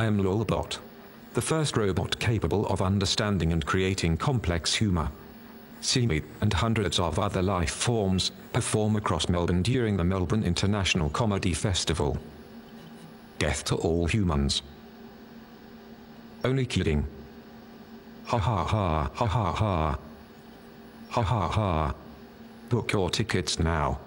I am Lolbot, the first robot capable of understanding and creating complex humor. See me and hundreds of other life forms perform across Melbourne during the Melbourne International Comedy Festival. Death to all humans. Only kidding. Ha ha ha ha ha ha. Ha ha ha. Book your tickets now.